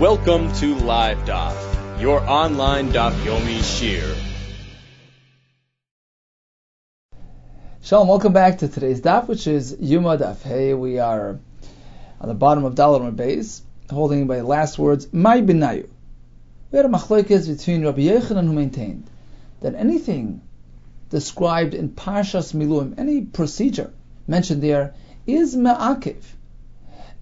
Welcome to Live Daf, your online Daf Yomi Shiur. Shalom, welcome back to today's daf, which is Yoma Daf. Hey, we are on the bottom of Daled Beis, holding by the last words, My Binayu. We had a machlokes between Rabbi Yochanan who maintained that anything described in Parshas Miluim, any procedure mentioned there, is me'akiv.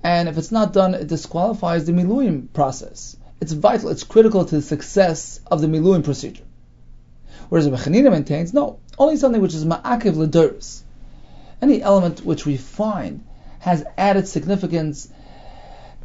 And if it's not done, it disqualifies the Miluim process. It's vital, it's critical to the success of the Miluim procedure. Whereas the Mechanina maintains, no, only something which is ma'akiv l'duris. Any element which we find has added significance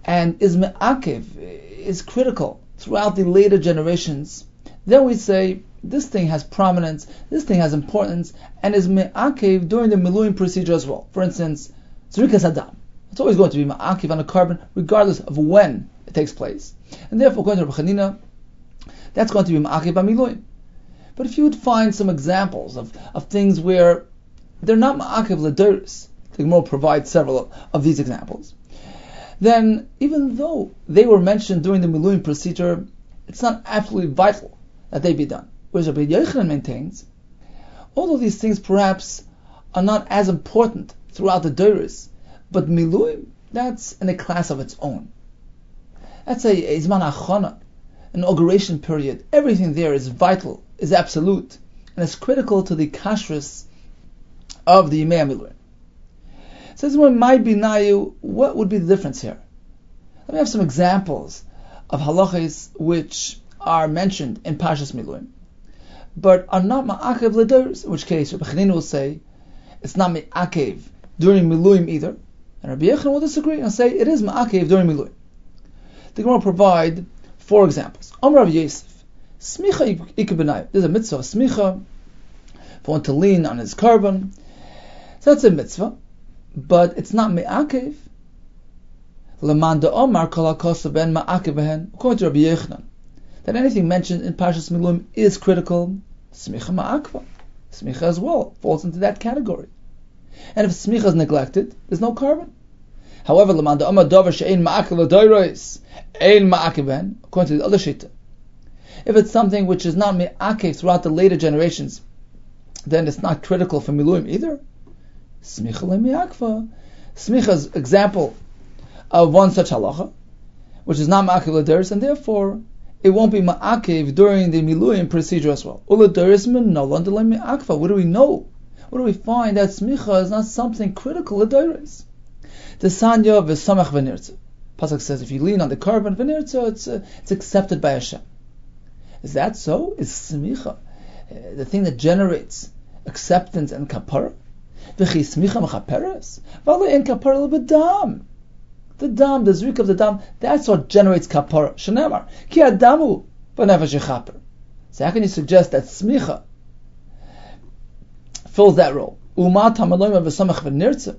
and is ma'akiv, is critical throughout the later generations, then we say this thing has prominence, this thing has importance, and is me'akiv during the miluim procedure as well. For instance, zrikas adam. It's always going to be ma'akiv on a korban, regardless of when it takes place. And therefore, according to Rabbi that's going to be ma'akiv by miluim. But if you would find some examples of, of things where they're not ma'akiv l'duris, the Gemara provides several of these examples, then even though they were mentioned during the Miluim procedure, it's not absolutely vital that they be done. Whereas Rabbi Yochanan maintains, although these things perhaps are not as important throughout the Doris, but Miluim, that's in a class of its own. That's a, Zman Achana, an inauguration period. Everything there is vital, is absolute, and is critical to the kashrus of the Yimei Miluim. Says when my binayu, what would be the difference here? Let me have some examples of halachas which are mentioned in Pashas Miluim, but are not ma'akev leders. In which case, Rabbi Chanina will say it's not ma'akev during Miluim either, and Rabbi Yechon will disagree and say it is ma'akev during Miluim. The Gemara provide four examples. Amr Rav Yosef, smicha ikabinayu. There's a mitzvah, smicha, for one to lean on his korban. So that's a mitzvah but it's not me'akev. Lemanda Omar ben ma'akev behen. According to Rabbi Yochanan, that anything mentioned in Parshas Miluim is critical. Smicha ma'akva. Smicha as well falls into that category. And if smicha is neglected, there's no korban. However, Lemanda Omar dover she'ein ma'akev l'doirois, ein ma'akev behen. According to the other shita, if it's something which is not me'akev throughout the later generations, then it's not critical for Miluim either. Smicha lemiyakva. Smicha's example of one such halacha, which is not ma'akiv l'deris, and therefore it won't be ma'akiv during the miluim procedure as well. U'lederis menolan mi'akva. What do we know? What do we find that smicha is not something critical l'deris? The sanya v'samach v'nirtza. Pasuk says if you lean on the korban v'nirtza, it's uh, it's accepted by Hashem. Is that so? Is smicha uh, the thing that generates acceptance and kapara? V'chi smicha mechaperes. V'alo in kapara b'dam. The dam, the zrik of the dam, that's what generates kapara. Shenemar. Ki adamu v'nefesh. So how can you suggest that smicha fills that role? V'samach v'nirtza.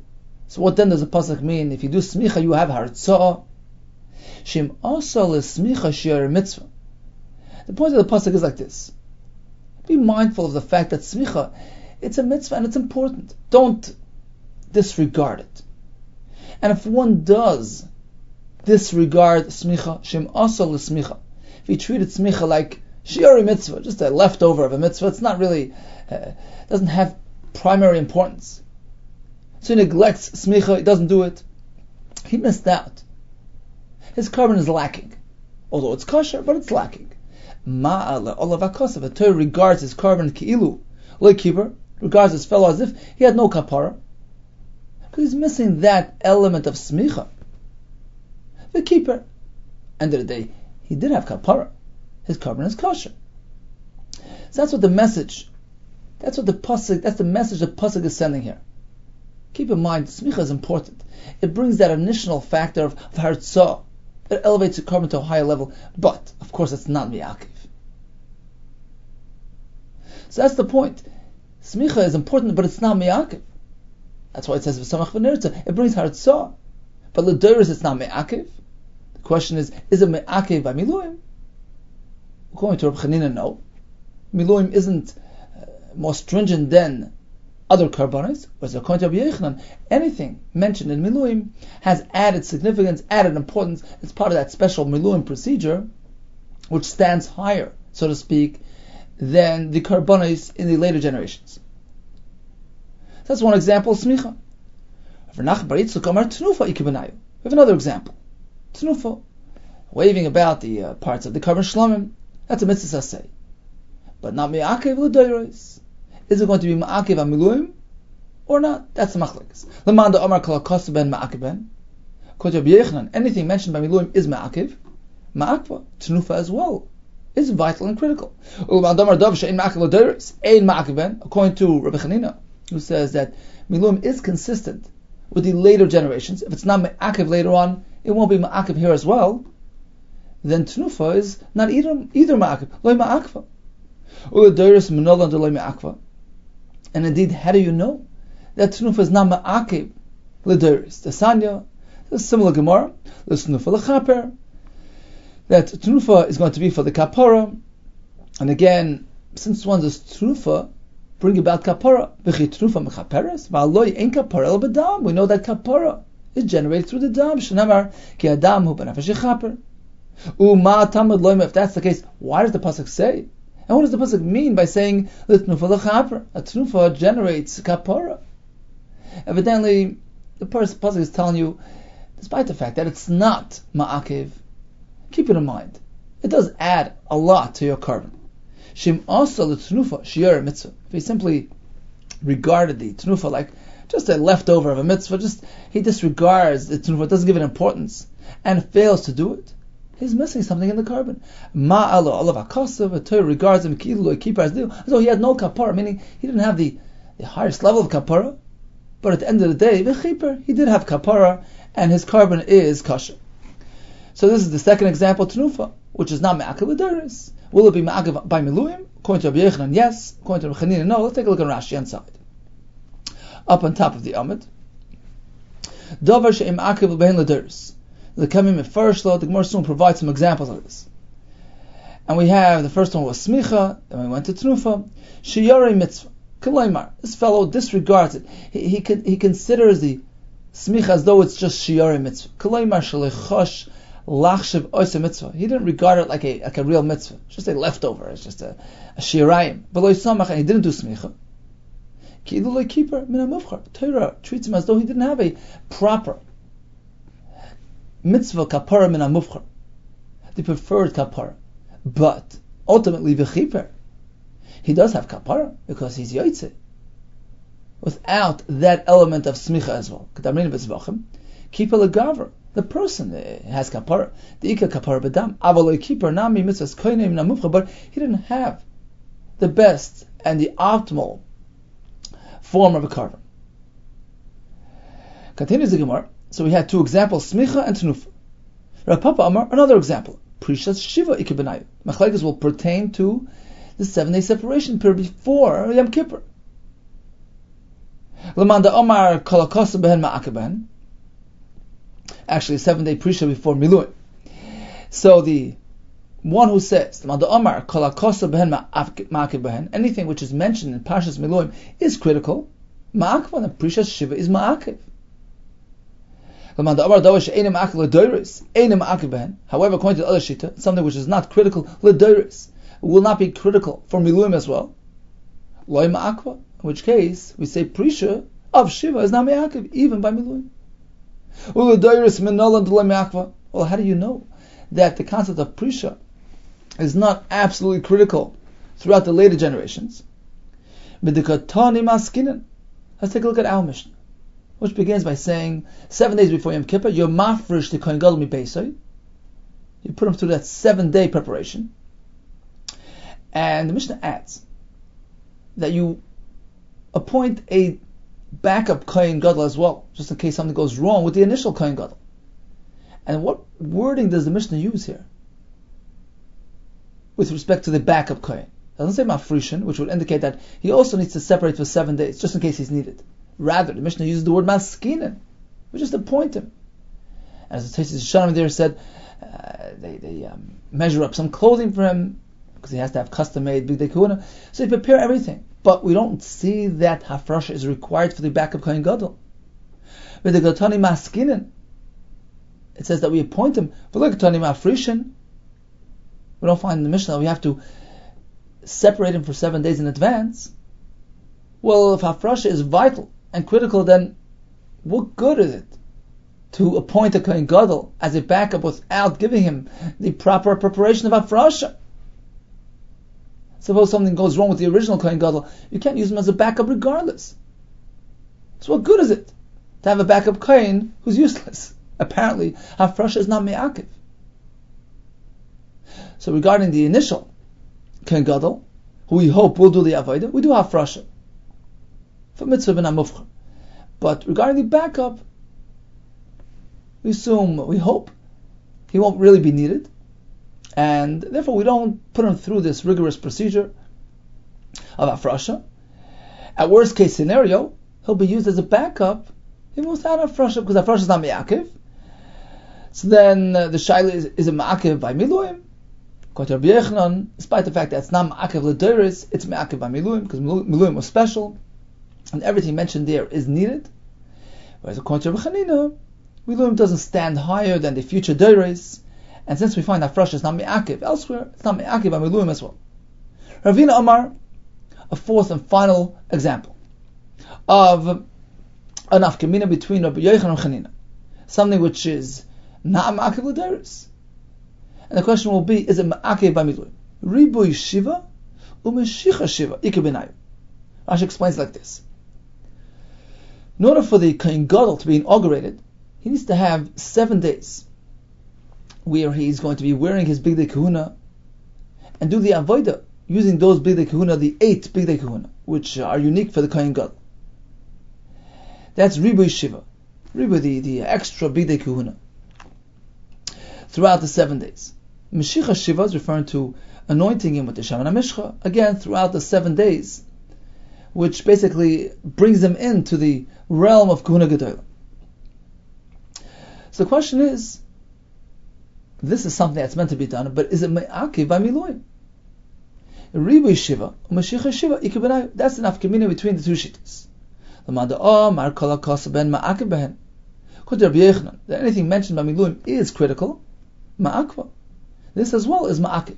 So what then does the pasuk mean? If you do smicha, you have hartzah. Shim also smicha shiur mitzvah. The point of the pasuk is like this: Be mindful of the fact that smicha it's a mitzvah and it's important. Don't disregard it. And if one does disregard smicha, shem asal smicha, if he treated smicha like shiori mitzvah, just a leftover of a mitzvah, it's not really, uh, doesn't have primary importance. So he neglects smicha, he doesn't do it. He missed out. His korban is lacking. Although it's kosher, but it's lacking. Ma'ala olav akosav. The Torah regards his korban ki'ilu, like regards his fellow as if he had no kapara, because he's missing that element of smicha. The keeper, end of the day, he did have kapara. His korban is kosher. So that's what the message, that's what the pasuk, that's the message the pasuk is sending here. Keep in mind, smicha is important. It brings that initial factor of, hartzah. It elevates the korban to a higher level, but of course it's not miyakiv. So that's the point. Smicha is important, but it's not miyakiv. That's why it says v'samach v'nirtza. It brings hartzah. But l'doris it's not me'akiv. The question is, is it me'akiv by miluim? According to Reb Chanina, no. Miluim isn't more stringent than other karbanis, whereas according to Rabbi anything mentioned in Miluim has added significance, added importance. It's part of that special Miluim procedure, which stands higher, so to speak, than the karbanis in the later generations. That's one example, smicha. We have another example, tnufa, waving about the uh, parts of the karban shlomim. That's a mitzvah say, but not mi'akev l'doyros. Is it going to be ma'akev amiluim or not? That's the machlekes. Lemanda Omar kol ben ma'akev ben. According to Yochanan, anything mentioned by miluim is ma'akev. Ma'akva, tnufa as well, is vital and critical. According to Rabbi Chanina, who says that miluim is consistent with the later generations. If it's not ma'akev later on, it won't be ma'akev here as well. Then tnufa is not either either ma'akev, loy ma'akva. And indeed, how do you know? That Tnufa is not Ma'akiv L'Doris? The a similar Gemara, L'Snufa L'Chaper, that Tnufa is going to be for the Kapara, and again, since one does Tnufa, bring about Kapara, V'chi Tnufa Mechaperes, V'aloi Ein Kapara El B'dam, we know that Kapara is generated through the Dam, Shenamar, Ki Adam Hu B'nafesh Yechaper. U'ma if that's the case, why does the Pasuk say and what does the pasuk mean by saying? A tnufa generates kapara. Evidently, the pasuk is telling you, despite the fact that it's not ma'akiv, keep it in mind. It does add a lot to your korban. Shim also the tnufa shiur mitzvah. If he simply regarded the tnufa like just a leftover of a mitzvah, just he disregards the tnufa, doesn't give it importance, and fails to do it, he's missing something in the korban. Ma'alo olav akasav, a Torah regards him kilu keeper as though he had no kapara, meaning he didn't have the, the highest level of kapara. But at the end of the day, v'chiper, he did have kapara, and his korban is kosher. So this is the second example, tenufa, which is not me'akev l'deris. Will it be me'akev by miluim? According to Rabbi Yochanan, yes. According to Rabbi no. Let's take a look at Rashi inside. Up on top of the Amid. Dover she'im akev l'bein l'deris the Kamim first law, the Gemara soon provides some examples of this. And we have the first one was Smicha, then we went to Tnufa, Shiyari Mitzvah. Kalaimar, this fellow disregards it. He, he, he considers the Smicha as though it's just Shiyari Mitzvah. Kalaimar Shalechosh Lachshav Oisa Mitzvah. He didn't regard it like a like a real mitzvah. It's just a leftover. It's just a, a Shirayim. But and he didn't do Smicha. Ki'ilu keeper min Torah treats him as though he didn't have a proper mitzvah kapara min amufchar, the preferred kapara. But ultimately, v'chiper, he does have kapara because he's yoytze. Without that element of smicha as well, keeper legaver, the person eh, has kapara, the ika kapara bedam, avaloi keeper nami mitzvahs koinim namufcha, but he didn't have the best and the optimal form of a carver. Continues the Gemara. So we had two examples, smicha and tenufa. Rav Papa Amar, another example, prishas shiva ikibenayu. Machlekes will pertain to the seven day separation period before Yom Kippur. Lamanda Omar kolakosa behen ma'akaben. Actually, seven day prisha before Miluim. So the one who says Lamanda Omar kolakosa behen ma'akaben, anything which is mentioned in Parshas Miluim is critical. Ma'akaben and prishas shiva is ma'akiv. However, according to the other shita, something which is not critical ledoris will not be critical for miluim as well. Loy ma'akva, in which case we say prisha of shiva is not me'akiv even by miluim. Well, how do you know that the concept of prisha is not absolutely critical throughout the later generations? Let's take a look at our Mishnah which begins by saying seven days before Yom Kippur, you're mafresh the Kohen Gadol mibeisai. You put him through that seven day preparation. And the Mishnah adds that you appoint a backup Kohen Gadol as well, just in case something goes wrong with the initial Kohen Gadol. And what wording does the Mishnah use here? With respect to the backup Kohen. It doesn't say mafrishin, which would indicate that he also needs to separate for seven days, just in case he's needed. Rather, the Mishnah uses the word maskinen. We just appoint him. As the Tesis Shalom there said, uh, they, they um, measure up some clothing for him because he has to have custom made big kahuna. So they prepare everything. But we don't see that hafrasha is required for the backup Kohen Gadol. With the Gatani Maskinin, it says that we appoint him. But look, Gatani Mafrishin, we don't find in the Mishnah we have to separate him for seven days in advance. Well, if hafrasha is vital and critical, then what good is it to appoint a Kohen Gadol as a backup without giving him the proper preparation of hafrasha? Suppose something goes wrong with the original Kohen Gadol, you can't use him as a backup regardless. So what good is it to have a backup Kohen who's useless? Apparently, hafrasha is not me'akiv. So regarding the initial Kohen Gadol, who we hope will do the avodah, we do hafrasha for mitzvah ben amufcha. But regarding the backup, we assume, we hope, he won't really be needed, and therefore we don't put him through this rigorous procedure of afrasha. At worst case scenario, he'll be used as a backup even without afrasha, because afrasha is not mi'akiv. So then uh, the shaila is, is a ma'akiv by miluim. Despite the fact that it's not ma'akiv l'doris, it's ma'akiv by miluim, because miluim was special and everything mentioned there is needed. Whereas according to Rabbi Chanina, Miluim doesn't stand higher than the future Deiris, and since we find that Fresh is not Me'akiv elsewhere, it's not Me'akiv by Miluim as well. Ravina Amar, a fourth and final example of an afkamina between Rabbi Yochanan and Chanina, something which is not Me'akiv L'Deiris. And the question will be, is it Me'akiv by Miluim? Ribu Shiva, Umeshicha Shiva, Ikebenayu. Rashi explains like this. In order for the Kohen Gadol to be inaugurated, he needs to have seven days where he's going to be wearing his Bigdei Kahuna and do the Avodah using those Bigdei Kahuna, the eight Bigdei Kahuna, which are unique for the Kohen Gadol. That's Ribu Shiva, Ribu, the, the extra Bigdei Kahuna, throughout the seven days. Meshicha Shiva is referring to anointing him with the Shaman HaMishcha, again, throughout the seven days which basically brings them into the realm of Kuna Gedolah. So the question is, this is something that's meant to be done, but is it me'akiv by miloim? Ribu Shiva, Mashiach Shiva, Ikubenai. That's enough communion between the two shittas. The Omar ah, Kala Kosa Ben Ma'akiv Behen. To Rabbi that anything mentioned by miluim is critical, ma'akva. This as well is ma'akiv.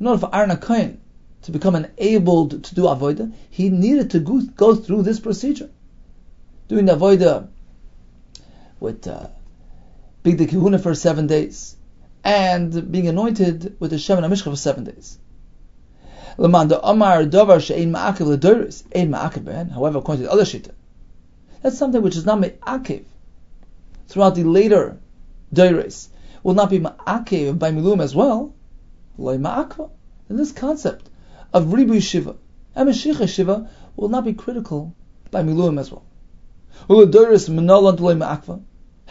Order for Arna Kohen to become enabled to do avoida, he needed to go, go through this procedure. Doing avoida with uh, being the kahuna for seven days, and being anointed with the Shem and Amishcha for seven days. However, according to the other shita, that's something which is not me'akev throughout the later dairis, will not be ma'akev by milum as well. Loy ma'akva. In this concept of Ribu Shiva and Mashiach Shiva will not be critical by Miluim as well. How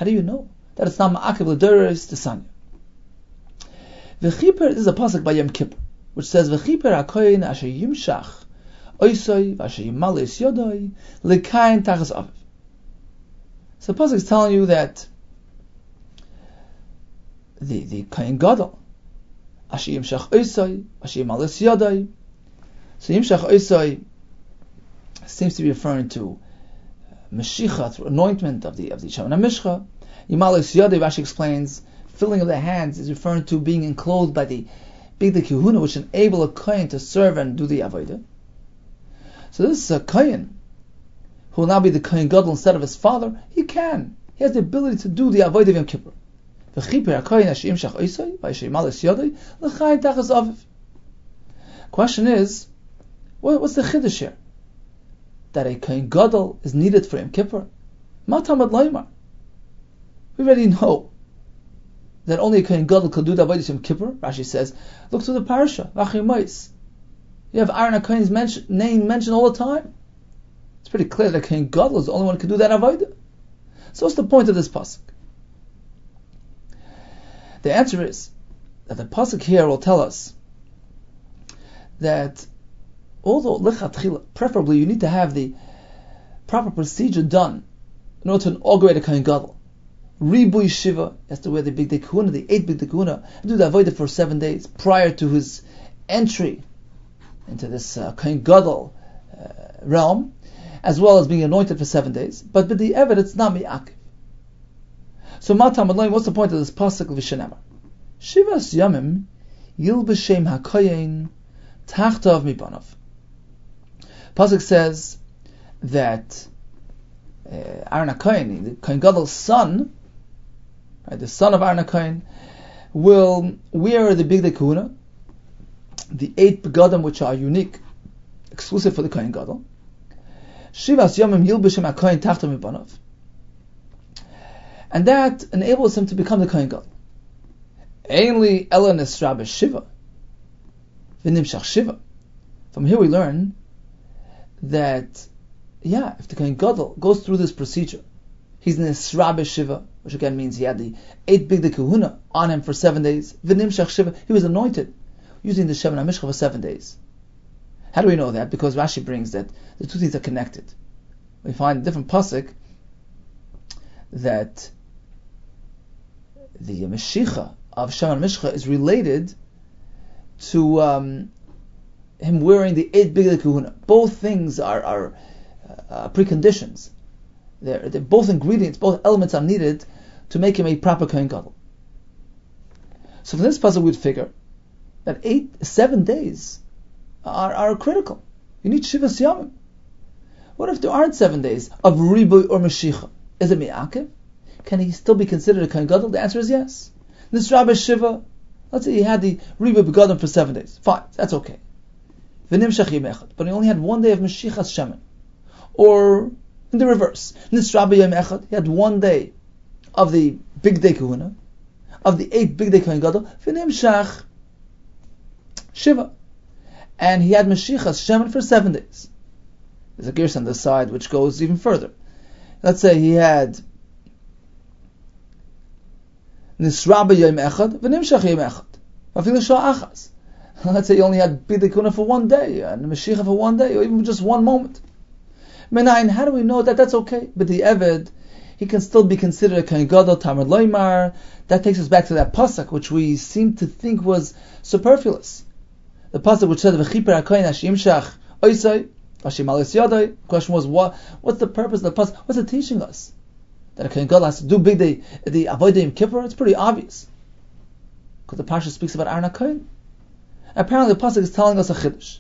do you know that it's not Ma'akiv L'Doris to Sanya? V'chiper is a pasuk by Yom Kippur, which says V'chiper HaKoyin Asher Yimshach Oisoi V'Asher Yimalis Yodoi L'Kayin Tachas Aviv. So the pasuk is telling you that the the Kohen Gadol Asher Yimshach Oisoi Asher Yimalis Yodoi so Yimshach Oisoi seems to be referring to uh, Meshicha, through anointment of the of the Shaman Mishcha. Yimalis Yodei, Rashi explains, filling of the hands is referring to being enclosed by the Big Kihuna, which enable a Kohen to serve and do the Avodah. So this is a Kohen, who will now be the Kohen Gadol instead of his father, he can. He has the ability to do the Avodah of Yom Kippur. The question is, what's the chiddush here? That a kohen gadol is needed for Yom Kippur? Matamad laimar. We already know that only a kohen gadol could do the avodah Yom Kippur. Rashi says, look to the parasha, Vachimais. You have Aaron HaKohen's mention, name mentioned all the time. It's pretty clear that kohen gadol is the only one who can do that avodah. So what's the point of this pasuk? The answer is that the pasuk here will tell us that although lechatchila, preferably you need to have the proper procedure done in order to inaugurate a kohen gadol. Ribui shiva has to wear the big dekuna, the eight big dekuna, and do the avodah for seven days prior to his entry into this uh, kohen gadol uh, realm, as well as being anointed for seven days. But with the evidence, not mi'akiv. So Matam what's the point of this pasuk of Vishanamar? Shivas Yamim Yilbeshem HaKoyin Tachtav Mibanav. Pasuk says that uh, Aaron the Kohen Gadol's son, right, the son of Aaron HaKoyin, will wear the Bigdei Kahuna, the eight begadim which are unique, exclusive for the Kohen Gadol. Shivas Tachtav Mibanav. And that enables him to become the Kohen Gadol. Ainly Shiva. V'nimshach Shiva. From here we learn that, yeah, if the Kohen Gadol goes through this procedure, he's Nisra Shiva, which again means he had the eight big kahuna on him for seven days. V'nimshach Shiva, he was anointed using the Shemin HaMishcha for seven days. How do we know that? Because Rashi brings that the two things are connected. We find a different pasuk that the Mashiach of Shaman Mishcha is related to um, him wearing the eight big kahuna. Both things are, are uh, preconditions. They're, they're, both ingredients, both elements are needed to make him a proper Kohen Gadol. So from this puzzle we'd figure that eight, seven days are, are critical. You need Shivas Yamim. What if there aren't seven days of Ribu or Mashiach? Is it Mi'akiv? Can he still be considered a Kohen Gadol? The answer is yes. This Rabbi Shiva, let's say he had the Riba Begadim for seven days. Fine, that's okay. But he only had one day of Mashiachas Shemen. Or in the reverse. This Rabbi Yom Echad, he had one day of the Big Day Kahuna, of the eight Big Day Kohen Gadol, V'nimshach Shiva. And he had Mashiachas Shemen for seven days. There's a gears on the side which goes even further. Let's say he had nisra b'yom echad v'nimshach yom echad. Afilu achas. Let's say you only had bidikuna for one day and Mashiach for one day, or even just one moment. Menayin, how do we know that that's okay? But the Eved, he can still be considered a Kohen Gadol, Tamar Loimar. That takes us back to that pasuk, which we seem to think was superfluous. The pasuk which said, "V'chiper hakoyin hashimshach oisay hashim alis yadai." Question was, what? What's the purpose of the pasuk? What's it teaching us? that a Kohen Gadol has to do big day, the avoid Yom Kippur, it's pretty obvious. Because the Pasha speaks about Aaron Kohen. Apparently the Pasuk is telling us a Chiddush.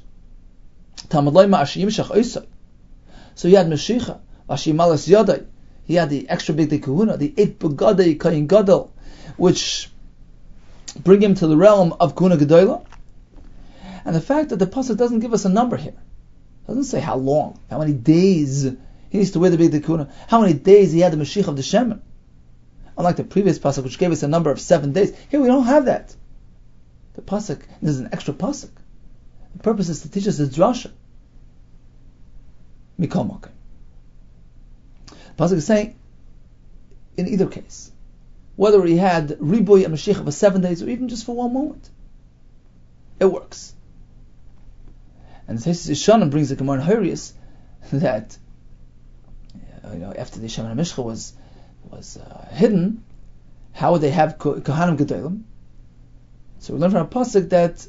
So he had Meshicha, Vashimalas Yadai, he had the extra big kahuna, the eight begadei kain Gadol, which bring him to the realm of Kuna Gedola. And the fact that the Pasuk doesn't give us a number here, doesn't say how long, how many days he needs to wear the big tikuna. How many days he had the Mashiach of the Shemin? Unlike the previous pasuk, which gave us a number of seven days, here we don't have that. The pasuk is an extra pasuk. The purpose is to teach us the drasha. Mikol Pasuk is saying, in either case, whether he had riboy and Mashiach for seven days or even just for one moment, it works. And the Ishanim brings the Gemara in that you know, after the Shemin HaMishcha was was uh, hidden, how would they have Kohanim Gedolim? So we learn from a pasuk that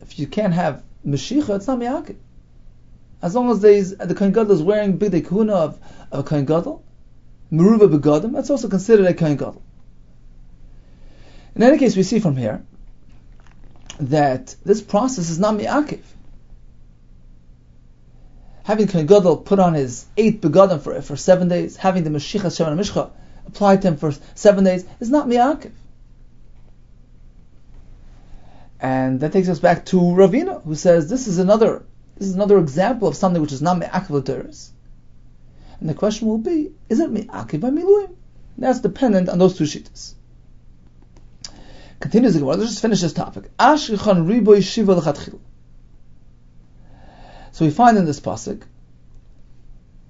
if you can't have Mashiach, it's not Miyakid. As long as the Kohen Gadol is wearing big kahuna of, of a Kohen Gadol, Meruva Begadim, that's also considered a Kohen Gadol. In any case, we see from here that this process is not Mi'akiv having Kohen Gadol put on his eight begadim for, for seven days, having the Mashiach Shemin Mishcha applied to him for seven days, is not mi'akiv. And that takes us back to Ravina, who says this is another this is another example of something which is not me'akiv And the question will be, is it me'akiv by miluim? That's dependent on those two shittas. Continues the Gemara. Let's just finish this topic. Ashkechan riboy shiva. So we find in this pasuk,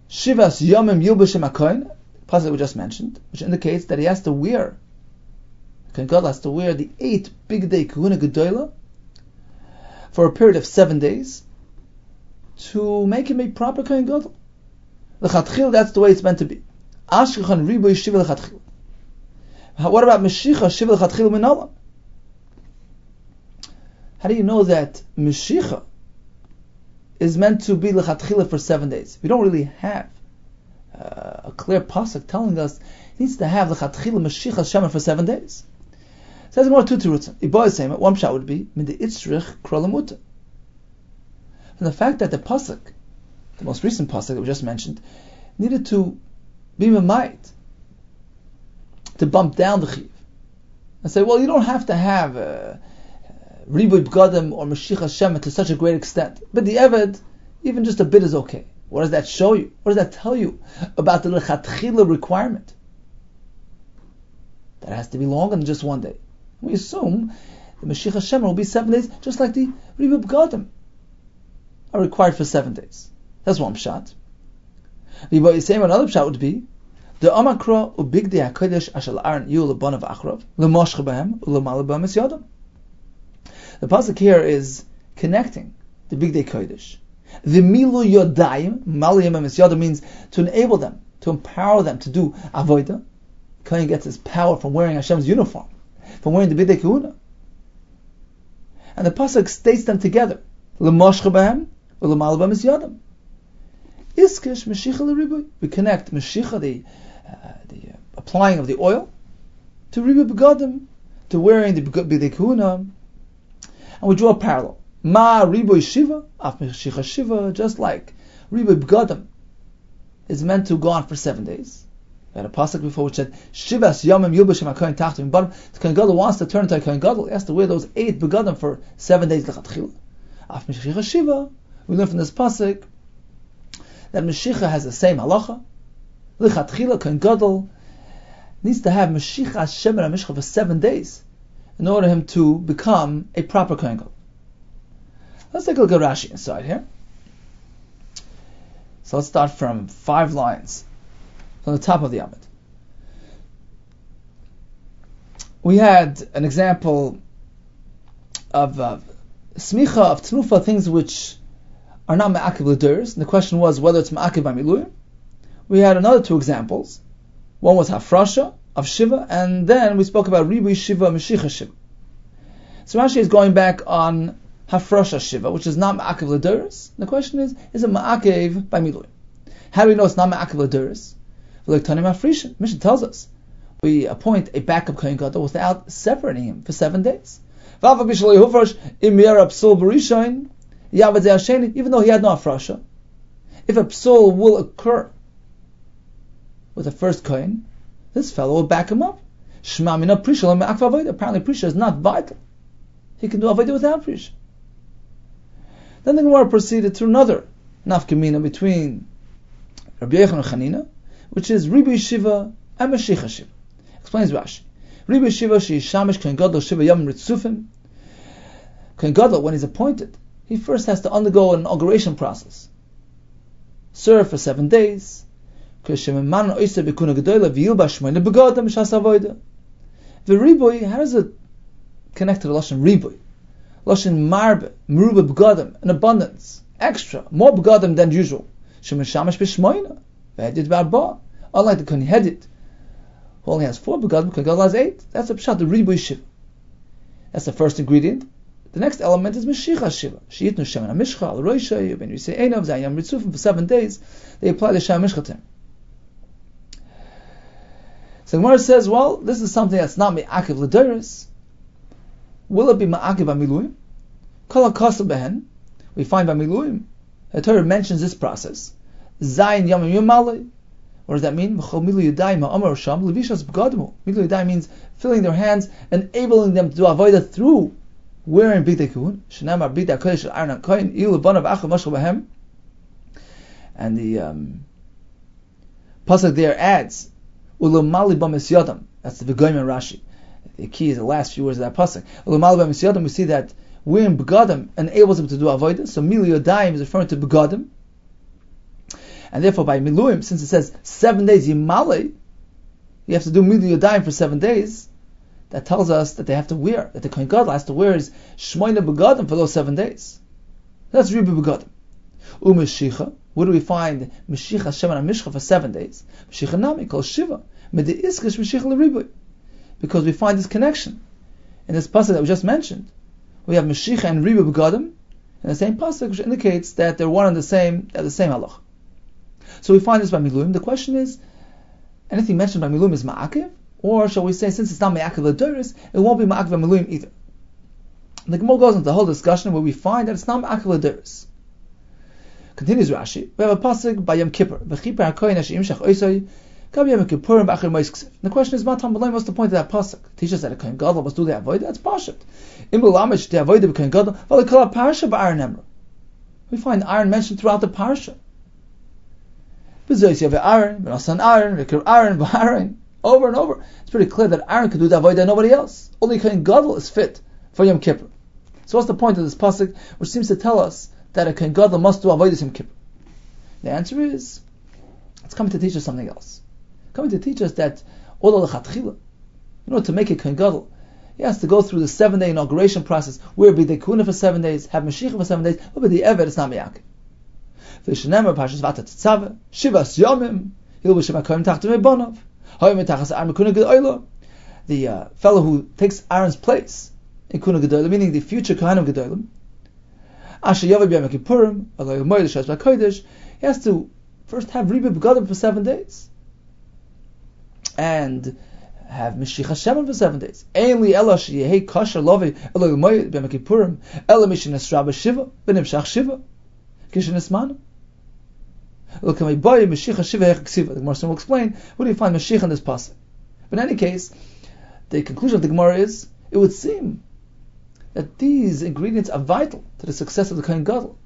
Shivas Yomim Yilbashim Akoin, pasuk we just mentioned, which indicates that he has to wear, Gadol has to wear the eight big day Kahuna Gedola for a period of seven days to make him a proper Kohen Gadol. L'chatchil, that's the way it's meant to be. Ashkechan Riboy Shiva L'chatchil. What about Meshicha Shiva L'chatchil Minala? How do you know that Meshicha is meant to be lechatchila for seven days. We don't really have uh, a clear pasuk telling us it needs to have lechatchila mashiach shemer for seven days. Says more two tirutzim. Iboy saying one shot would be min de itzrich krolamuta. From the fact that the pasuk, the most recent pasuk that we just mentioned, needed to be might to bump down the chiv and say, well, you don't have to have uh, Ribuy B'gadim or Mashiach Hashem to such a great extent. But the Eved, even just a bit is okay. What does that show you? What does that tell you about the Lechatchila requirement? That has to be longer than just one day. We assume the Mashiach Hashem will be seven days, just like the Ribuy B'gadim are required for seven days. That's one shot. The same another shot would be the Amakra ubig de Hakodesh ashal aron yu lebanav achrav lemoshcha behem ulemal b'amis yadam. The pasuk here is connecting the big day kodesh. The milu yodayim maliyim b'amis yadam means to enable them, to empower them to do avodah. Kohen gets his power from wearing Hashem's uniform, from wearing the big kahuna. And the pasuk states them together. Lemoshcha behem ulemal b'amis yadam. Iskish Mashiach l'ribuy. We connect Mashiach, the uh, the uh, applying of the oil, to ribu begadim, to wearing the b'dei kahuna, and we draw a parallel. Ma ribu shiva, af Mashiach shiva, just like ribu begadim is meant to go on for seven days. We had a pasuk before which said Shivas Yomim Yubashim HaKohen Tachtim. But the Kohen Gadol wants to turn to a Kohen Gadol. He has to wear those eight begadim for seven days. Af Mashiach Shiva. We learn from this pasuk that Mashiach has the same halacha. Lichatchila Kohen Gadol needs to have Mashiach Hashem and Mishcha for seven days in order him to become a proper Kohen Gadol. Let's take a look at Rashi inside here. So let's start from five lines from the top of the Amid. We had an example of uh, smicha of tnufa, things which are not ma'akiv l'durs. And the question was whether it's ma'akiv by. We had another two examples. One was hafrasha of shiva, and then we spoke about ribu shiva, mashicha shiva. So Rashi is going back on hafrasha shiva, which is not ma'akiv l'durs. The question is, is it ma'akiv by miluyim? How do we know it's not ma'akiv l'durs? Mishnah tells us we appoint a backup kohen gadol without separating him for seven days. Even though he had no afrasha, if a psul will occur with the first kohen, this fellow will back him up. Apparently, prisha is not vital. He can do avodah without prisha. Then the Gemara proceeded to another nafkamina between Rabbi Yechon and Chanina, which is Ribi Shiva and Mashiach Shiva. Explains Rashi. Ribi Shiva she shamish Kohen Gadol Shiva Yom Ritzufim. Kohen Gadol, when he's appointed, he first has to undergo an inauguration process. Serve for seven days. The riboy, how does it connect to the Lashon riboy? Lashon marbe, meruba begadim, an abundance, extra, more begadim than usual. Shemashamash b'shmoina, v'edit barba. Unlike the Kohen Hedit, who only has four begadim, Kohen Gadol has eight. That's a pshat, the riboy shiv. That's the first ingredient. The next element is Mashiach Shiva. Shiyitnu Shemen HaMishcha, Al Roisha, Ben Yisei Einav, Zayam Ritzufim, for seven days, they apply the Shem Mishcha. So Gemara says, well, this is something that's not Me'akiv L'Doris. Will it be Ma'akiv HaMiluim? Kol HaKosa Behen, we find by the Torah mentions this process. Zayin Yom Yom Malay. What does that mean? Yudai means filling their hands, enabling them to do avodah through wearing big dekun. Shenamar big kodesh Aaron Kohen ilu banav achal mashal bahem. And the um, pasuk there adds ulumali bamis yodam. That's the Vigoyim and Rashi. The key is the last few words of that pasuk. Ulumali bamis yodam. We see that wearing begadim enables them to do avodah. So milu is referring to begadim. And therefore, by miluim, since it says seven days yimale, you have to do milu yodayim for seven days that tells us that they have to wear, that the Kohen Gadol has to wear his Shmoina Begadim for those seven days. That's Ribi Begadim. Umashicha, where do we find Mashicha Sheman and Mishcha for seven days? Mashicha Nami, called Shiva. Mede Iskish Mashicha L'Ribi. Because we find this connection. In this passage that we just mentioned, we have Mashicha and Ribi Begadim, in the same pasuk, which indicates that they're one and the same, they're the same halach. So we find this by Miluim. The question is, anything mentioned by Miluim is Ma'akiv? Or shall we say, since it's not Ma'akiv Ladoris, it won't be Ma'akiv Miluim either. The Gemara goes into the whole discussion where we find that it's not Ma'akiv Ladoris. Continues Rashi, we have a pasuk by Yom Kippur. The question is, what's the point of that pasuk? Teaches that a koyin gadol must do the avoid. That's pashat. Im b'lamish the avoid the koyin gadol, v'lekol ha'parsha ba'aron emra. We find Aaron mentioned throughout the parsha. B'zois yav Aaron, v'nasan Aaron, v'kir Aaron, v'Aaron. Over and over. It's pretty clear that Aaron could do the avoid and nobody else. Only koyin gadol is fit for Yom Kippur. So what's the point of this pasuk, which seems to tell us that a kohen gadol must do avodas Yom Kippur? The answer is, it's coming to teach us something else. Coming to teach us that all lechatchila, in order to make a kohen gadol, he has to go through the seven day inauguration process, where be the kuna for seven days, have mashiach for seven days, but be the eved it's not V'shenemer pashas shivas yomim, hoyim etachas ar mekuna gedoylo. The uh, fellow who takes Aaron's place in kuna gedoylo, meaning the future kohanim gedoylim, asher alay moed he has to first have riba begadim for seven days, and have Mashiach Hashem for seven days. Ainli ela sheyehei kosher lovi eloi umoyed b'yom kippurim, ela mishin esra b'shiva, b'nimshach shiva, kishin esmanu. Look at my boy, Mashiach Shiva Ksiva. The Gemara will explain where do you find Mashiach in this pasuk. But in any case, the conclusion of the Gemara is it would seem that these ingredients are vital to the success of the Kohen Gadol.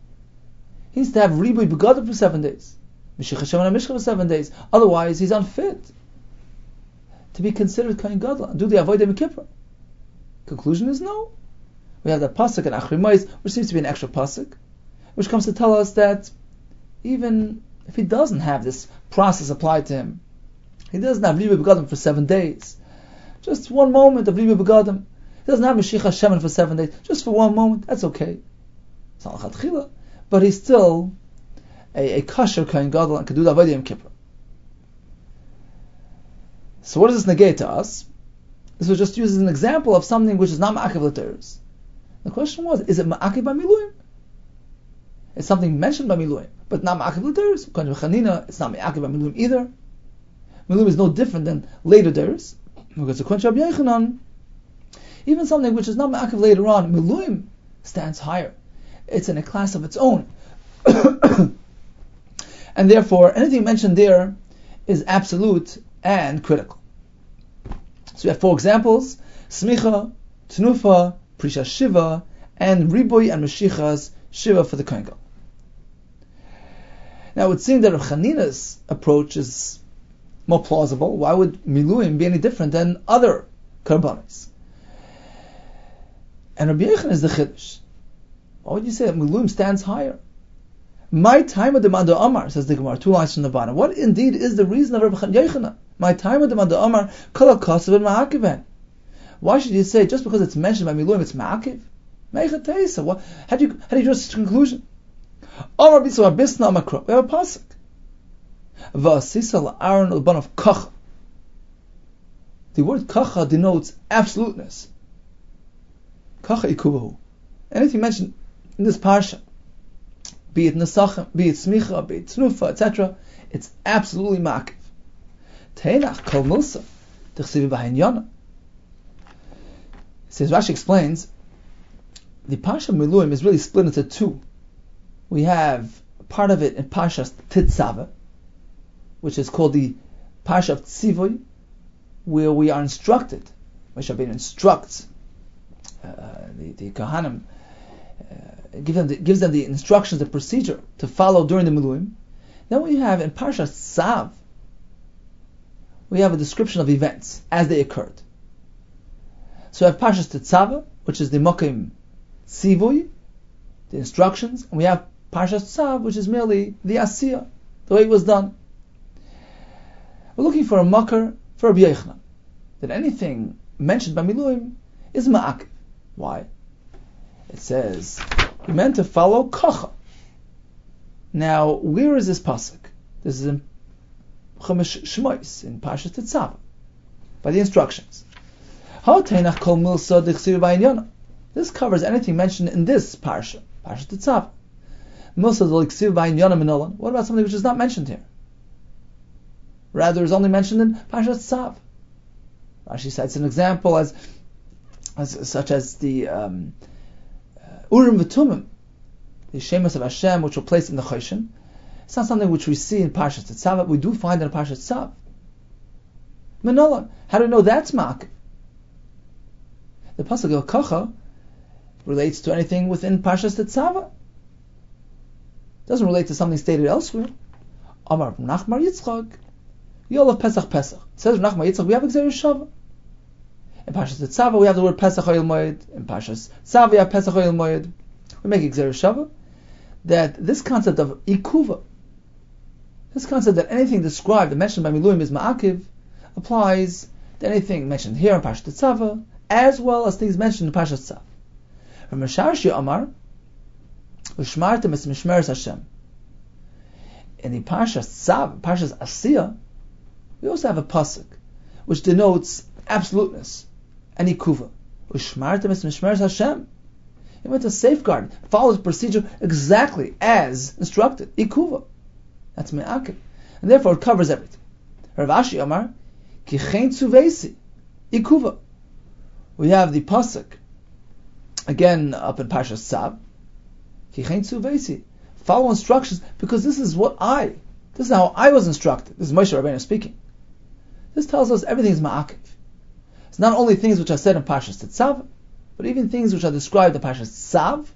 He needs to have Ribu Begadim for seven days, Mashiach Hashem and Mishcha for seven days. Otherwise, he's unfit to be considered Kohen Gadol and do the Avodah Kippur. Conclusion is no. We have the pasuk in Achrimais, which seems to be an extra pasuk, which comes to tell us that even if he doesn't have this process applied to him, he doesn't have Ribu Begadim for seven days, just one moment of Ribu Begadim, he doesn't have Mashiach Hashem for seven days, just for one moment, that's okay. It's not but he's still a, a kosher Kohen Gadol and can do the Avodah Kippur. So what does this negate to us? This was just used as an example of something which is not L'teres. The question was, is it Ma'akiv by It's something mentioned by Miluim, but not Ma'akiv. According to Chanina, it's not Ma'akiv by Miluim either. Miluim is no different than later Teres. Because according to Yochanan, even something which is not Ma'akiv later on, Miluim stands higher. It's in a class of its own. and therefore, anything mentioned there is absolute and critical. So we have four examples: Smicha, Tnufa, Prisha Shiva, and Riboy and Mashichas Shiva for the Kohen. Now it would seem that Rav Chanina's approach is more plausible. Why would Miluim be any different than other Karbanis? And Rabbi Yechon is the Chiddush. Why would you say that Miluim stands higher? My time of the Manda Amar, says the Gemara, two lines from the bottom. What indeed is the reason of Rabbi Yechon? My time of the Manda Amar, Kala Kasav Ma'akiven. Why should you say just because it's mentioned by Miluim it's Ma'akiv? You how do you draw such a conclusion? We have a pasuk. Kacha. The word Kacha denotes absoluteness. Kacha ikubahu. Anything mentioned in this parsha, be it Nesachim, be it Smicha, be it Tnufa, etc., it's absolutely makiv. Teinach kol milsa, tichsivi b'hain yana. Says Rashi explains, the parsha Miluim is really split into two. We have part of it in Parsha Titzava, which is called the Parsha of Tzivoy, where we are instructed, Moshe Rabbeinu instructs uh, the, the Kohanim, uh, give them the, gives them the instructions, the procedure to follow during the Miluim. Then we have in Parsha Tzav, we have a description of events as they occurred. So we have Parsha Tetzava, which is the Mokim Tzivoy, the instructions, and we have Parsha Tzav, which is merely the Asiya, the way it was done. We're looking for a makar for Rabbi Yechna, that anything mentioned by Miluim is Ma'akiv. Why? It says, he meant to follow Kocha. Now, where is this pasuk? This is in Chumash Shmois, in Parsha Tetzav, by the instructions. This covers anything mentioned in this parsha, Parshas Tzav. What about something which is not mentioned here? Rather, is only mentioned in Parshas Tzav. Rashi cites an example as, as such as the um, uh, Urim V'Tumim, the Shemus of Hashem, which were placed in the Choshen. It's not something which we see in Parshas Tzav, but we do find in Parshas Tzav. Manola. How do we know that's Mak? The pasuk El Kocha relates to anything within Parshas Tetzava. Doesn't relate to something stated elsewhere. Amar Nachmar Yitzchak. Yolav Pesach Pesach. It says Nachmar Yitzchak we have Exer Shava. In Parshas Tetzava we have the word Pesach Oyel Moed. In Parshas Tzav we have Pesach Oyel Moed. We make Exer Shava that this concept of ikuva, this concept that anything described and mentioned by Miluim is ma'akiv, applies to anything mentioned here in Parshas Tetzava, as well as things mentioned in Parshas Tzav. From Amar, Ushmartem es Mishmeres Hashem. In the Parshas Tzav, Parshas Asiya, we also have a pasuk which denotes absoluteness and ikuva. Ushmartem es Mishmeres Hashem. He went to safeguard, follows procedure exactly as instructed. Ikuva. That's me'akim. And therefore it covers everything. Rav Ashi Amar, Kichein Tsuvesi. Ikuva we have the pasuk again up in Parshas Tzav. Follow instructions because this is what I, this is how I was instructed. This is Moshe Rabbeinu speaking. This tells us everything is ma'akiv. It's not only things which are said in Parshas Tzav, but even things which are described in Parshas Tzav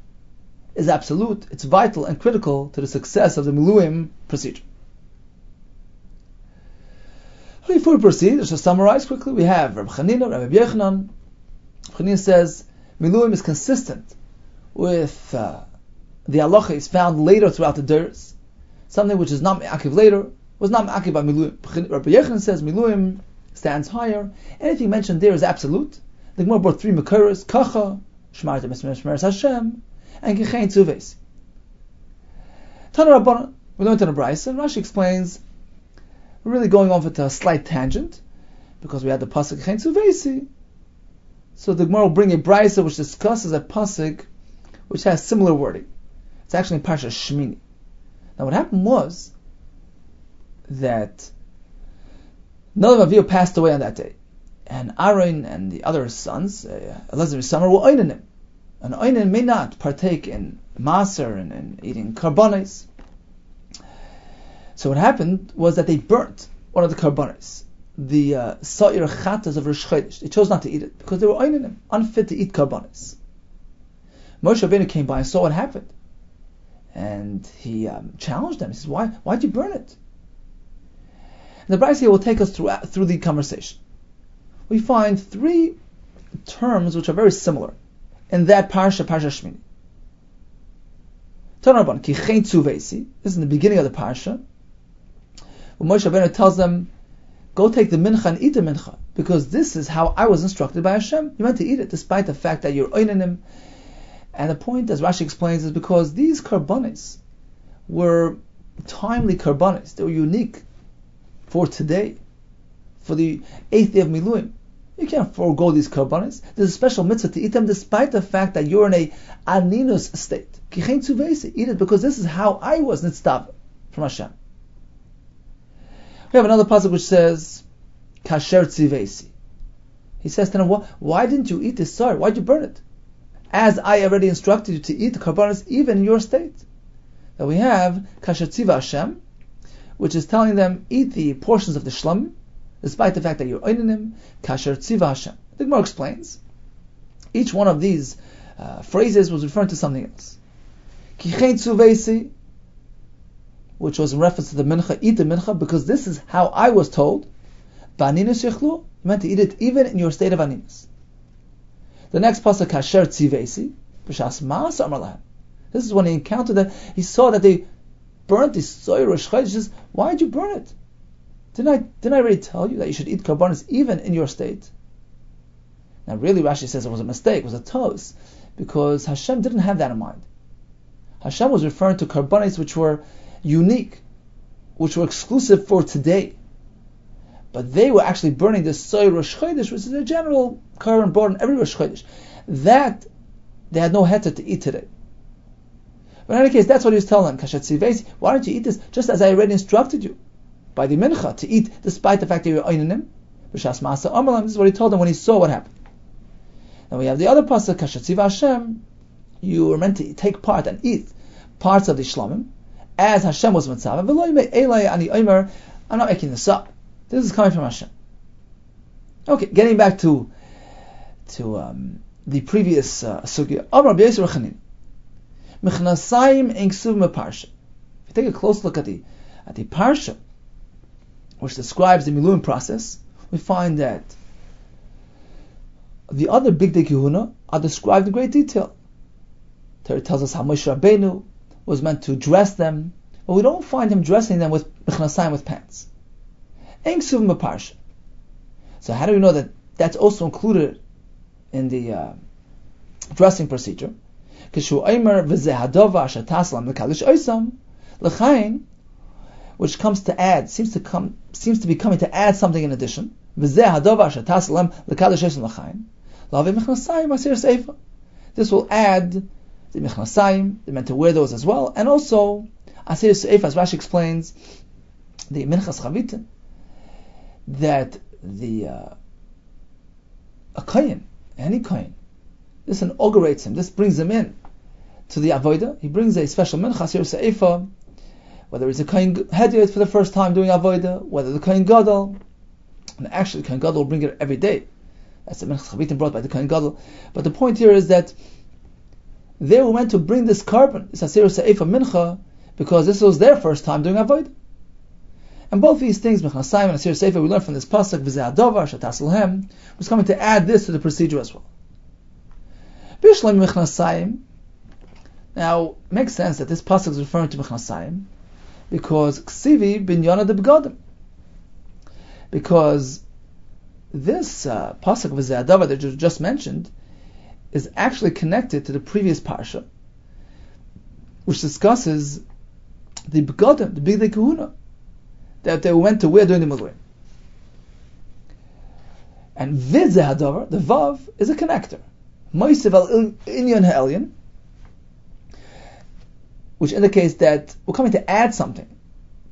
is absolute. It's vital and critical to the success of the Miluim procedure. Before we proceed, let's summarize quickly. We have Rabbi Chanina, Rabbi Yochanan, Chanin says Miluim is consistent with uh, the halacha is found later throughout the Durs. Something which is not me'akiv later was not me'akiv by Miluim. Rabbi Yechon says Miluim stands higher. Anything mentioned there is absolute. The Gemara brought three Makaras, Kacha, Shmarta Mishmeres Hashem, and Kichein Tzuves. Tana Rabbanan, we learned in a Brisa, Rashi explains, we're really going off at a slight tangent, because we had the Pasuk Kichein Tzuvesi, so the Gemara will bring a brisa which discusses a pasuk which has similar wording. It's actually in Parsha Shmini. Now what happened was that Nadav Avihu passed away on that day, and Aaron and the other sons, uh, Elazar and Samar, were oinanim. And oinan may not partake in maser and, and eating karbonis. So what happened was that they burnt one of the karbonis the uh, chatas of Rosh Chodesh. They chose not to eat it because they were oinanim, unfit to eat karbanis. Moshe Rabbeinu came by and saw what happened, and he um, challenged them. He says, "Why? Why'd you burn it?" And the here will take us through through the conversation. We find three terms which are very similar in that parsha, parsha Shmini. Tanarban ki This is in the beginning of the parsha. When Moshe Rabbeinu tells them go take the mincha and eat the mincha, because this is how I was instructed by Hashem. You meant to eat it, despite the fact that you're oinanim. And the point, as Rashi explains, is because these karbonis were timely karbonis. They were unique for today, for the eighth day of Miluim. You can't forego these karbonis. There's a special mitzvah to eat them, despite the fact that you're in a aninus state. Eat it because this is how I was nitztav from Hashem. We have another pasuk which says, "Kasher tzivesi." He says to them, "Why didn't you eat this sar? Why'd you burn it? As I already instructed you to eat karbanis, even in your state." That we have kasher tziva Hashem, which is telling them eat the portions of the shlam, despite the fact that you're oinanim. Kasher tziva Hashem. The Gemara explains. Each one of these uh, phrases was referring to something else. Tzuvesi which was in reference to the mincha, eat the mincha, because this is how I was told. Baninis yechlu, meant to eat it even in your state of aninus. The next pasuk, kasher tzivesi, b'shas ma'as amar This is when he encountered that, he saw that they burnt the soy rosh He says, why did you burn it? Didn't I, didn't I already tell you that you should eat karbanis even in your state? Now really Rashi says it was a mistake, it was a toast, because Hashem didn't have that in mind. Hashem was referring to karbanis which were unique, which were exclusive for today. But they were actually burning the soy Rosh Chodesh, which is a general current brought in every Rosh Chodesh. That they had no heter to eat today. But in any case, that's what he was telling them. Why don't you eat this just as I already instructed you by the mincha to eat despite the fact that you're him? This is what he told them when he saw what happened. And we have the other pasuk, Kashatziv Hashem, you were meant to take part and eat parts of the Shlomim, as Hashem was mitzvah. I'm not making this up. This is coming from Hashem. Okay, getting back to to um, the previous uh, sugya. Amar B'Yisrael Chanin. Mechnasayim. If you take a close look at the at the parsha, which describes the miluim process, we find that the other big day kahuna are described in great detail. Torah tells us how Moshe Rabbeinu was meant to dress them, but we don't find him dressing them with mechnasayim with pants. Inksuv Meparsha. So how do we know that that's also included in the uh, dressing procedure? which comes to add, seems to come, seems to be coming to add something in addition. This will add the mechnasayim, they're meant to wear those as well, and also asir seif, as Rashi explains, the minchas chavitin, that the uh, a kohen, any kohen, this inaugurates him. This brings him in to the avodah. He brings a special mincha sir seifa, whether it's a kohen hedyot for the first time doing avodah, whether the kohen gadol, and actually the kohen gadol will bring it every day. That's the mincha chavitim brought by the kohen gadol. But the point here is that they were meant to bring this carbon, this asir seifa mincha, because this was their first time doing avodah. And both these things, Mechnasayim and Asir Sefer, we learn from this pasuk, V'zeh Adovar, Shatas was coming to add this to the procedure as well. Bishlam Mechnasayim, now, makes sense that this pasuk is referring to Mechnasayim, because Ksivi bin Yonah de Begodim. Because this uh, pasuk V'zeh Adovar that you just mentioned is actually connected to the previous parsha, which discusses the Begodim, the Big Kahuna that they went to where during the Miluim. And Vizeh Hadavar, the Vav, is a connector. Moisev al Inyan Ha'elyan, which indicates that we're coming to add something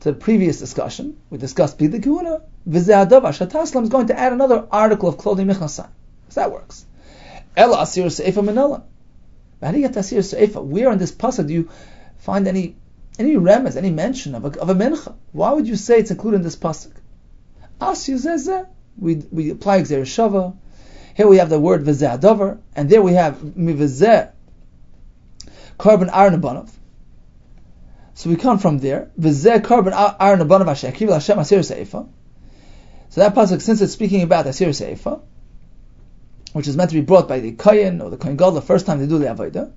to the previous discussion. We discussed Bidli Kuna, Vizeh Hadavar, Shataslam is going to add another article of clothing Michnasai. So that works. Ela Asir Seifa Manila. How do you get Asir Seifa? Where in this pasuk do you find any any remez, any mention of a, of a mincha. Why would you say it's included in this pasuk? As yuzezeh, we we apply shava. Here we have the word v'zeh adavar, and there we have mivzeh carbon iron abanav. So we come from there. V'zeh carbon iron abanav hashekiv Hashem asir seifa. So that pasuk, since it's speaking about asir seifa, which is meant to be brought by the kohen or the kohen gadol the first time they do the avodah,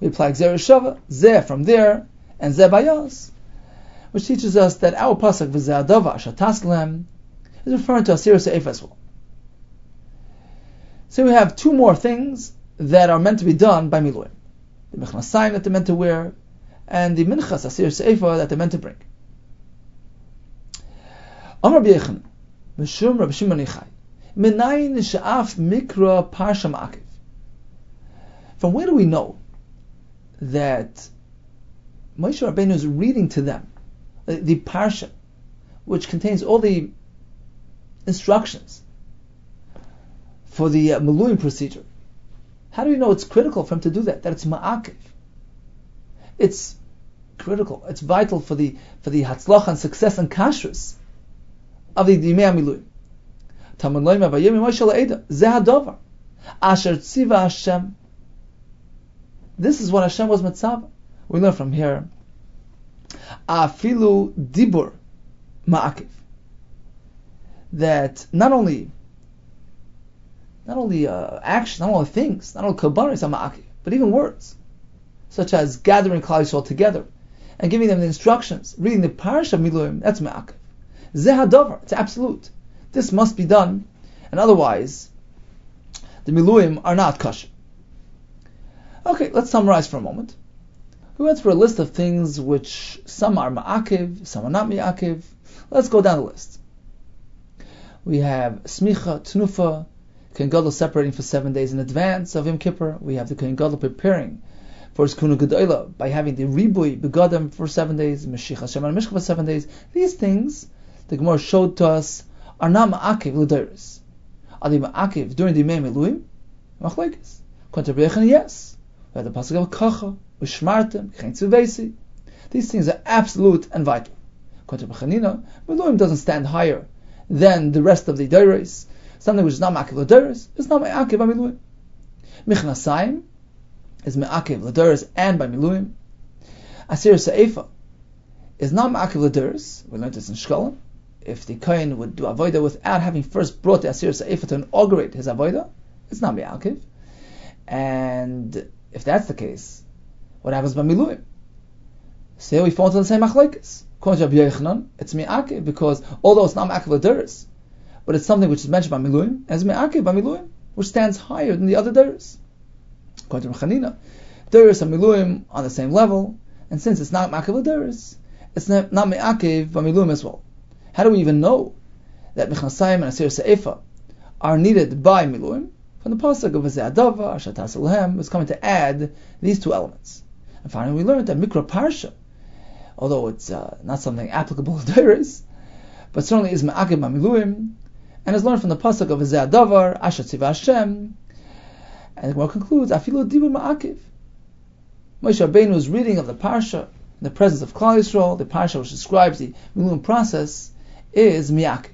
we apply shava. Zeh from there and Zebayos, which teaches us that our pasuk v'ze'adava shataslem is referring to Asir Se'ef as well. So we have two more things that are meant to be done by Miluim. The Mechnasayim that they're meant to wear, and the Minchas Asir Se'efa that they're meant to bring. Amar B'yechan, Meshum Rabbi Shimon Ichai, Menayin Sha'af Mikra Parsha Ma'akiv. From where do we know that Moshe Rabbeinu is reading to them the, the parsha, which contains all the instructions for the uh, procedure. How do you know it's critical for him to do that? That it's ma'akiv. It's critical. It's vital for the for the hatzlach and success and kashrus of the Dimei Miluim. Tamad loim avayim Moshe la'eda. Zeh Asher tziva Hashem. This is what Hashem was mitzvah. We learn from here, afilu dibur ma'akiv, that not only not only uh, not only things, not only kabaris are ma'akiv, but even words, such as gathering Klal all together and giving them the instructions, reading the parish of Miluim, that's ma'akiv. Zeh it's absolute. This must be done, and otherwise, the Miluim are not kosher. Okay, let's summarize for a moment. We went through a list of things which some are ma'akiv, some are not ma'akiv. Let's go down the list. We have smicha, tnufa, Kohen Gadol separating for seven days in advance of Yom Kippur. We have the Kohen Gadol preparing for his kuna gedola by having the ribui begadim for seven days, Mashiach Hashem and for seven days. These things the Gemara showed to us are not ma'akiv l'deiris. Are they ma'akiv during the Yemei Miluim? Machlekes. Kontra yes. Have the pasuk of kacha, u'shmartem, tzuvesi. These things are absolute and vital. Kontra b'chanina, Miluim doesn't stand higher than the rest of the deiris. Something which is not ma'akiv l'deiris is not ma'akiv Miluim. Michnasayim is me'akiv l'deres and by miluim. Asir se'efa is not me'akiv l'deres. We learned this in Shkolim. If the kohen would do avodah without having first brought the asir se'efa to inaugurate his avodah, it's not me'akiv. And if that's the case, what happens by miluim? So we fall into the same Rabbi it's me'akiv because although it's not me'akiv l'deres, but it's something which is mentioned by miluim, as me'akiv by miluim, which stands higher than the other deres according Deris and Miluim on the same level, and since it's not Makav Deris, it's not, Me'akiv but Miluim as well. How do we even know that Mechnasayim and Asir Se'efa are needed by Miluim? From the pasuk of Adava, Shatas Elohem, is coming to add these two elements. And finally, we learned that Mikra Parsha, although it's uh, not something applicable to Deris, but certainly is Me'akiv Miluim, and is learned from the pasuk of Adavar, Asher Tziva Hashem, and the Gemara concludes, Afilu Dibur Ma'akiv. Moshe Rabbeinu's reading of the Parsha, in the presence of Klal Yisrael, the Parsha which describes the Miluim process, is Mi'akiv.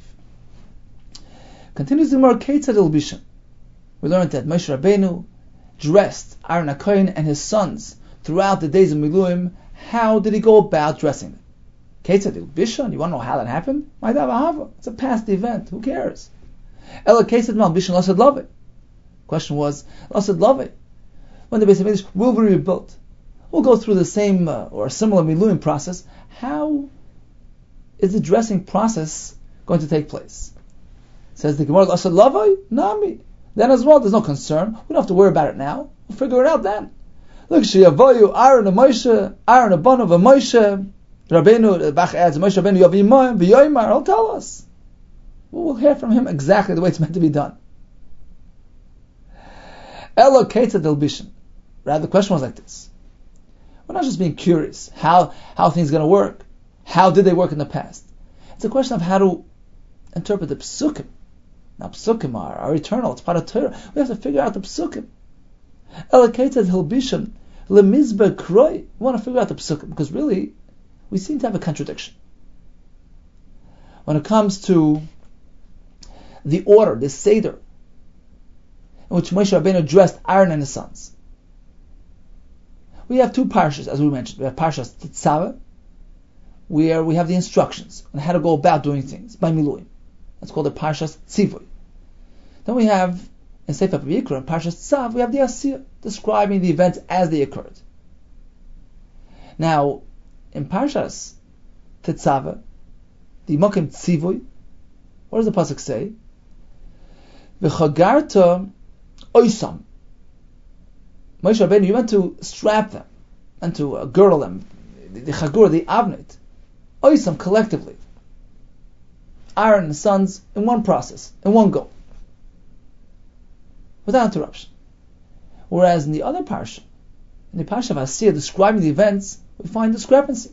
Continues the Gemara Ketzad Bishan. We learned that Moshe Rabbeinu dressed Aaron HaKoyin and his sons throughout the days of Miluim. How did he go about dressing them? Ketzad Bishan, you want to know how that happened? It's a past event, who cares? Ela Ketzad Mal Bishan Lasad Love. Question was, Asad love. When the of English will be rebuilt, we'll go through the same uh, or similar miluim process. How is the dressing process going to take place? Says the Gemara, Asad lavai nami. Then as well, there's no concern. We don't have to worry about it now. We'll figure it out then. Look, Shiyavayu, Aaron and Moshe, Aaron and Banav and Moshe, Rabbeinu, Bach adds, Moshe Rabbeinu Yavimayim, V'yoymar, he'll tell us. We'll hear from him exactly the way it's meant to be done. Elokated Delbishin. Rather, the question was like this. We're not just being curious how, how things are going to work. How did they work in the past? It's a question of how to interpret the psukim. Now, psukim are, are eternal. It's part of Torah. We have to figure out the psukim. Elokated Hilbishin. Lemizbe Kroi. We want to figure out the psukim because really, we seem to have a contradiction. When it comes to the order, the Seder, in which Moshe Rabbeinu addressed Aaron and his sons. We have two parshas, as we mentioned. We have parshas Tetzaveh, where we have the instructions on how to go about doing things by Miluim. That's called the parshas Tzivoy. Then we have in Sefer Vayikra and parshas Tzav, we have the Asiyah, describing the events as they occurred. Now, in parshas Tetzaveh, the Mokim Tzivoy, what does the pasuk say? V'chagarta oisam. Moshe Rabbeinu, you went to strap them and to uh, girdle them, the, the chagur, the avnit, oisam collectively. Aaron and sons in one process, in one go, without interruption. Whereas in the other parsha, in the parsha of Asir describing the events, we find discrepancy.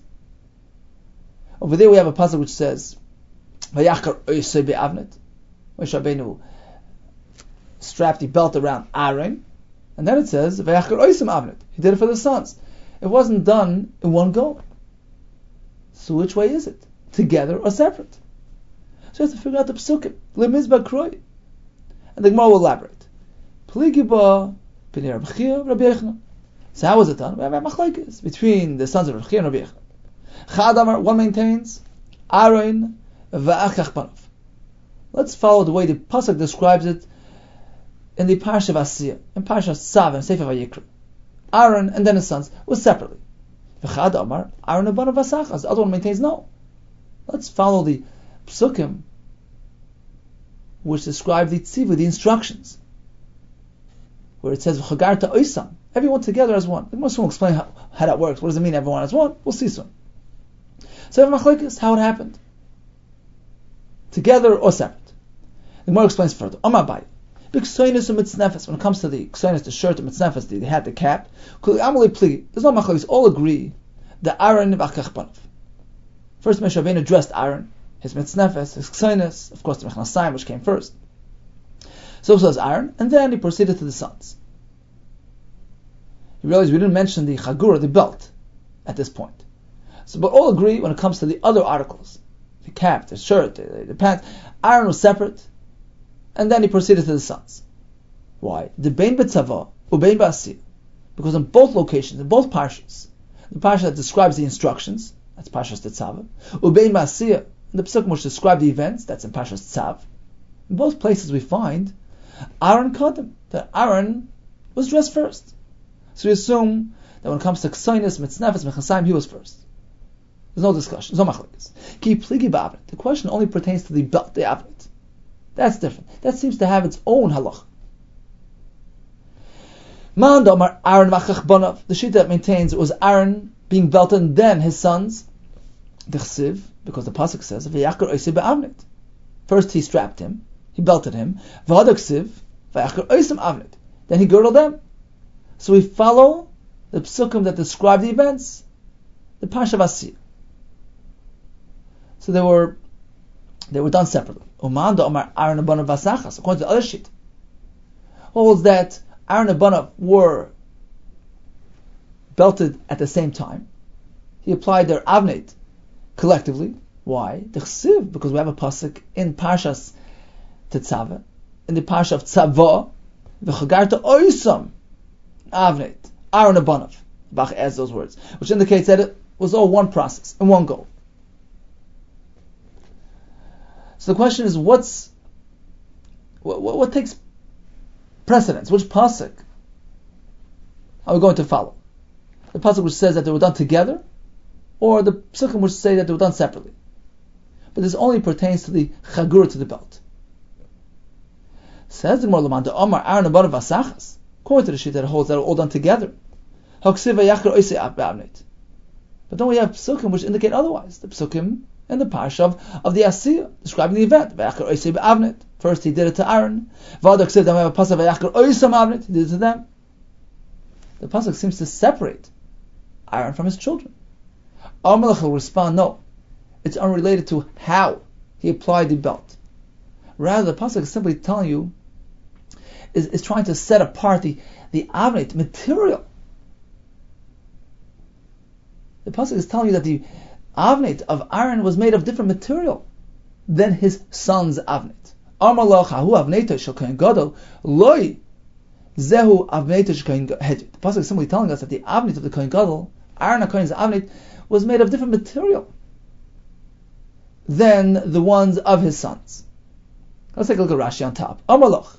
Over there we have a passage which says, "Vayachar oisay be'avnit." Moshe strapped the belt around Aaron, and then it says, Vayachar avnet, He did it for the sons. It wasn't done in one go. So which way is it? Together or separate? So you have to figure out the psukim. Lemizba. And the Gemara will elaborate. Pligiba, Rabbi So how was it done? We have a machlekes between the sons of Rabbi and Rabbi Yechna. Chadamar, one maintains, Aaron, va'achach Let's follow the way the pasuk describes it in the Parsha of Asiyah, in Parsha Sav and Sefer Vayikra. Aaron and then his sons was separately. V'chad Amar, Aaron and Vasachas. The other one maintains no. Let's follow the psukim which describe the tzivu, the instructions, where it says v'chagarta oisam, everyone together as one. The Muslim will explain how, how, that works. What does it mean, everyone as one? We'll see soon. So machlekes, how it happened, together or separate. The more explains further. Omar Bai, B'ksoinus and mitznefes. When it comes to the ksoinus, the shirt, the mitznefes, the, the hat, the cap, there's no machlokes. All agree that Aaron v'achach First, Moshe Rabbeinu addressed Aaron, his mitznefes, his ksoinus, of course the mechnasayim, which came first. So says Aaron, and then he proceeded to the sons. You realize we didn't mention the chagura, the belt, at this point. So, but all agree when it comes to the other articles, the cap, the shirt, the, the pants. Aaron was separate, and then he proceeded to the sons. Why? The bein ubein. Because in both locations, in both parshas, the parsha that describes the instructions, that's parshas tetzava, ubein ba'asir, the psukim which describe the events, that's in parshas tzav. In both places we find Aaron Kaddim, that Aaron was dressed first. So we assume that when it comes to Ksainis, Mitznefes, Mechasayim, he was first. There's no discussion. There's no machlekes. Ki pligi The question only pertains to the belt, the avnet. That's different. That seems to have its own halach. Man domar Aaron v'achach The sheet that maintains it was Aaron being belted and then his sons. The chsiv, because the pasuk says v'yakar oisei be'avnet. First he strapped him, he belted him. Then he girdled them. So we follow the psukim that describe the events, the Pasha Vasir. So they were they were done separately. According to the other sheet, holds that Aaron and Abanav were belted at the same time. He applied their avnet collectively. Why? Because we have a pasuk in Parshas Tetzava, in the Parsha of Tzava, v'chagarta oisam avnet, Aaron Abanav. Bach adds those words, which indicates that it was all one process, in one goal. So the question is, what's what, what, what takes precedence? Which pasuk are we going to follow? The pasuk which says that they were done together, or the psukim which say that they were done separately? But this only pertains to the chagur to the belt. Says the Gemara, the Omar Aaron Abanav Vasachas. According to the sheet that holds that are all done together. But don't we have psukim which indicate otherwise? The psukim and the parsha of, of the Asiyah, describing the event. First he did it to Aaron. He did it to them. The pasuk seems to separate Aaron from his children. Amalek will respond, no, it's unrelated to how he applied the belt. Rather, the pasuk is simply telling you is, is trying to set apart the, the material. The pasuk is telling you that the avnet of Aaron was made of different material than his son's hedjit. The pasuk is simply telling us that the avnet of the kohen gadol, Aaron Kohen's avnet, was made of different material than the ones of his sons. Let's take a look at Rashi on top. Amalach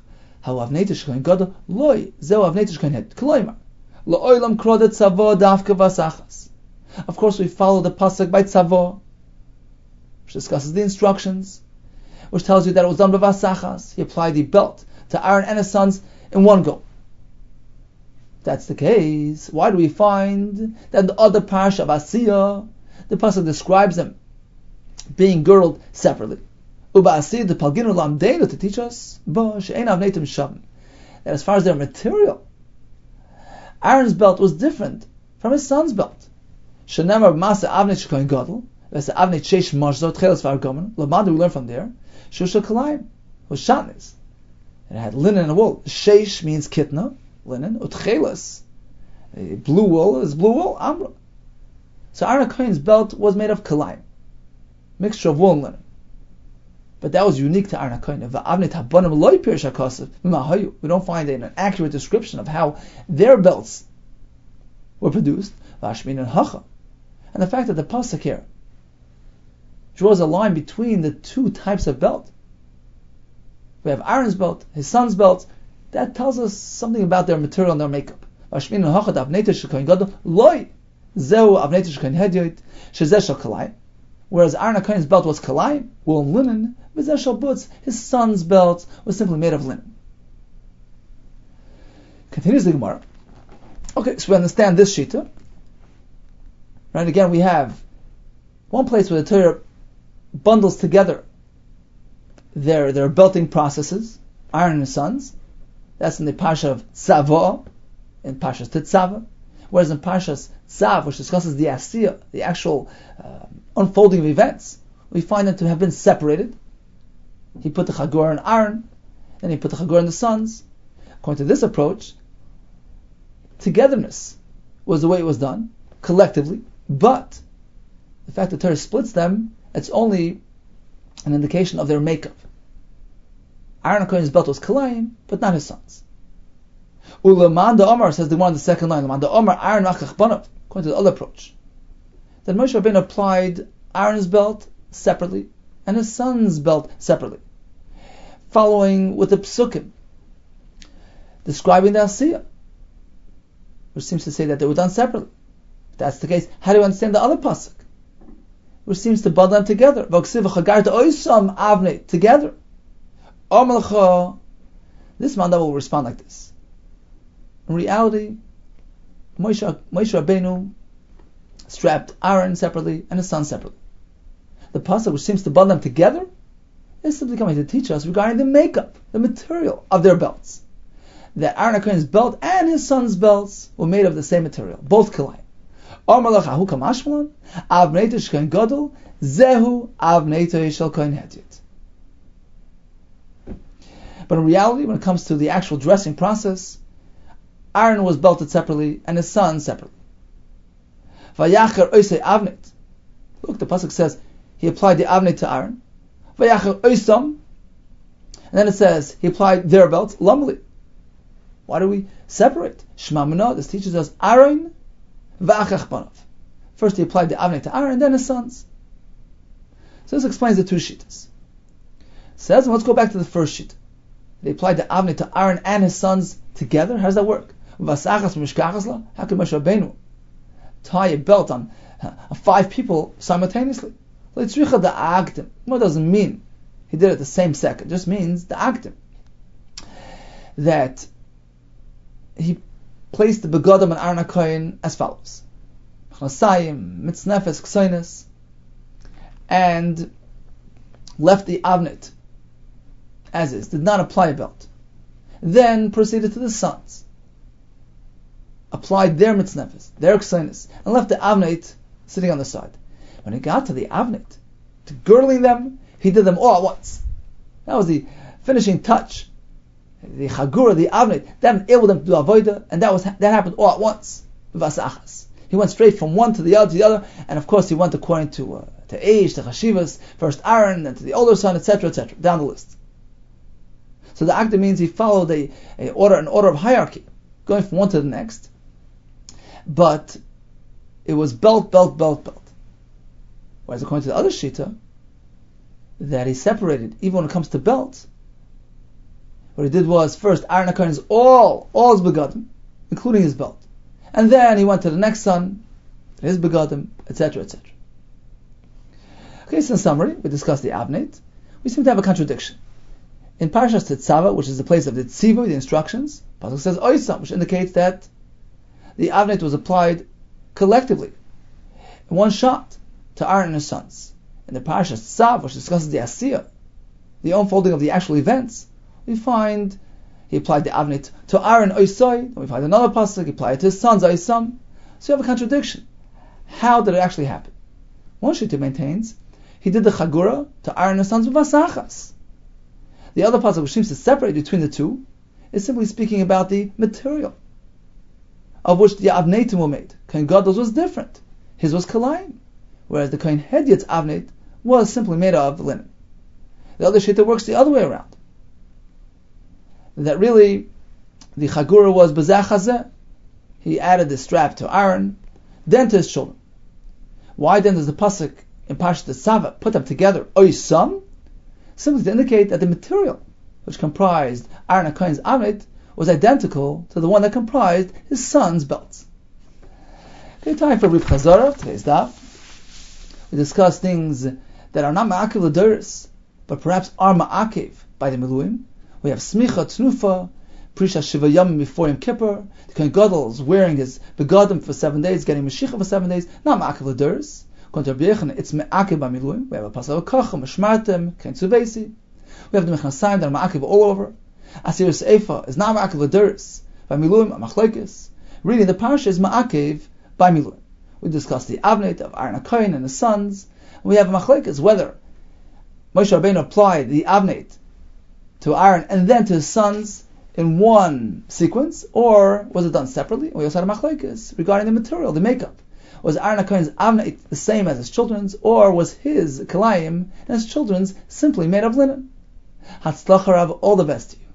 Of course, we follow the pasuk by tzavo, which discusses the instructions, which tells you that it was done by vasachas. He applied the belt to Aaron and his sons in one go. that's the case, why do we find that the other parsha of Asiya, the pasuk describes them being girdled separately? Uba'asid the Palginu to teach us that as far as their material, Aaron's belt was different from his son's belt. Shenemar Masa Vargomen. Lamad we learn from there. Shusha Kalayim. It had linen and wool. Sheish means kitna, linen. Utcheles, blue wool is blue wool, amra. So Aaron Cohen's belt was made of kalayim, mixture of wool and linen. But that was unique to Aaron We don't find an accurate description of how their belts were produced. And the fact that the pasuk here draws a line between the two types of belt. We have Aaron's belt, his son's belt. That tells us something about their material and their makeup. Whereas Aaron Kohen's belt was kalai, wool and linen, Vizeshal Butz, his son's belt was simply made of linen. Continues the Gemara. Okay, so we understand this shita. Right, again we have one place where the Torah bundles together their, their belting processes, Aaron and his sons, That's in the Parsha of Tzava, in Parshas Tetzava. Whereas in Parshas Tzav, which discusses the Asiya, the actual uh, unfolding of events, we find them to have been separated. He put the Chagor in Aaron, then he put the Chagor in the sons. According to this approach, togetherness was the way it was done, collectively, but the fact that Torah splits them, it's only an indication of their makeup. Aaron Cohen's belt was Kalayim, but not his sons. Ulamanda Omar says the one on the second line, Lamanda Omar Aaron Achach Banav, according to the other approach. Then Moshe Rabbeinu applied Aaron's belt separately and his son's belt separately, following with the psukim, describing the Asiyah, which seems to say that they were done separately. If that's the case, how do you understand the other pasuk, which seems to bundle them together? Together. This man will respond like this. In reality, Moshe, Moshe Rabbeinu strapped Aaron separately and his son separately. The pasuk which seems to bond them together is simply coming to teach us regarding the makeup, the material of their belts. That Aaron Cohen's belt and his son's belts were made of the same material, both kalayim. Zehu But in reality, when it comes to the actual dressing process, Aaron was belted separately and his son separately. Vayacher oisei avnet. Look, the pasuk says he applied the avnet to Aaron. Vayacher oisam. And then it says he applied their belts lumli. Why do we separate? Shema this teaches us Aaron va'achach banav. First he applied the avnet to Aaron, then his sons. So this explains the two shittas. Says, let's go back to the first sheet. They applied the avnet to Aaron and his sons together. How does that work? How could Moshe Rabbeinu tie a belt on, on five people simultaneously? Leitzricha the agdim. What does it mean? He did it the same second. It just means the agdim that he placed the begodim and Aaron HaKoyin as follows: mitznefes, and left the avnet as is, did not apply a belt. Then proceeded to the sons applied their mitznefes, their ksenis, and left the avnet sitting on the side. When he got to the avnet, to girdling them, he did them all at once. That was the finishing touch. The chagura, the avnet, that enabled them to do avoida, and that was that happened all at once. Vasachas. He went straight from one to the other to the other, and of course he went according to uh, to age, to chashivas, first Aaron, then to the older son, etc., etc., down the list. So the akda means he followed a, a order, an order of hierarchy, going from one to the next but it was belt, belt, belt, belt. Whereas according to the other shita, that he separated, even when it comes to belts, what he did was first Aaron Akarin's all, all his begadim, including his belt. And then he went to the next son, his begadim, etc., etc. Okay, so in summary, we discussed the avnet. We seem to have a contradiction. In Parashas Tetzava, which is the place of the tzivu, the instructions, Pasuk says oisam, which indicates that the Avnet was applied collectively, in one shot, to Aaron and his sons. In the Parashat Tzav, which discusses the Asiyah, the unfolding of the actual events, we find he applied the Avnet to Aaron Oisoi, then we find another pasuk, he applied it to his sons Oisam. So you have a contradiction. How did it actually happen? One Shita maintains he did the Chagura to Aaron and his sons with Vasachas. The other pasuk, which seems to separate between the two, is simply speaking about the material of which the Avnetim were made. Kohen Gadol's was different. His was Kalayim, whereas the Kohen Hedyet's Avnet was simply made of linen. The other Shita works the other way around. That really, the Chagura was Bazach He added the strap to Aaron, then to his children. Why then does the Pasuk in Parshat Sava put them together, Oisam? Simply to indicate that the material which comprised Aaron and Kohen's Avnet was identical to the one that comprised his son's belts. Okay, time for Rip Chazara, today's daf. We discuss things that are not ma'akiv l'doris, but perhaps are ma'akiv by the Miluim. We have smicha tnufa, prisha shiva yom before Yom Kippur. The Kohen is wearing his begadim for seven days, getting mashicha for seven days, not ma'akiv Rabbi it's me'akiv by Miluim. We have a pasal kacham, mishmartem, tzuvesi. We have the mechnasayim that are ma'akiv all over. Asir Seifa is not Ma'akev Laduris. By Miluim, Machlekes. Reading the Parsha is Ma'akev by Miluim. We discussed the Avnet of Aaron HaKoyin and his sons. We have Machlekes whether Moshe Rabbeinu applied the Avnet to Aaron and then to his sons in one sequence, or was it done separately? We also had machlekes regarding the material, the makeup. Was Aaron HaKohen's Avnet the same as his children's, or was his Kalayim and his children's simply made of linen? Hatzlacharav, all the best to you.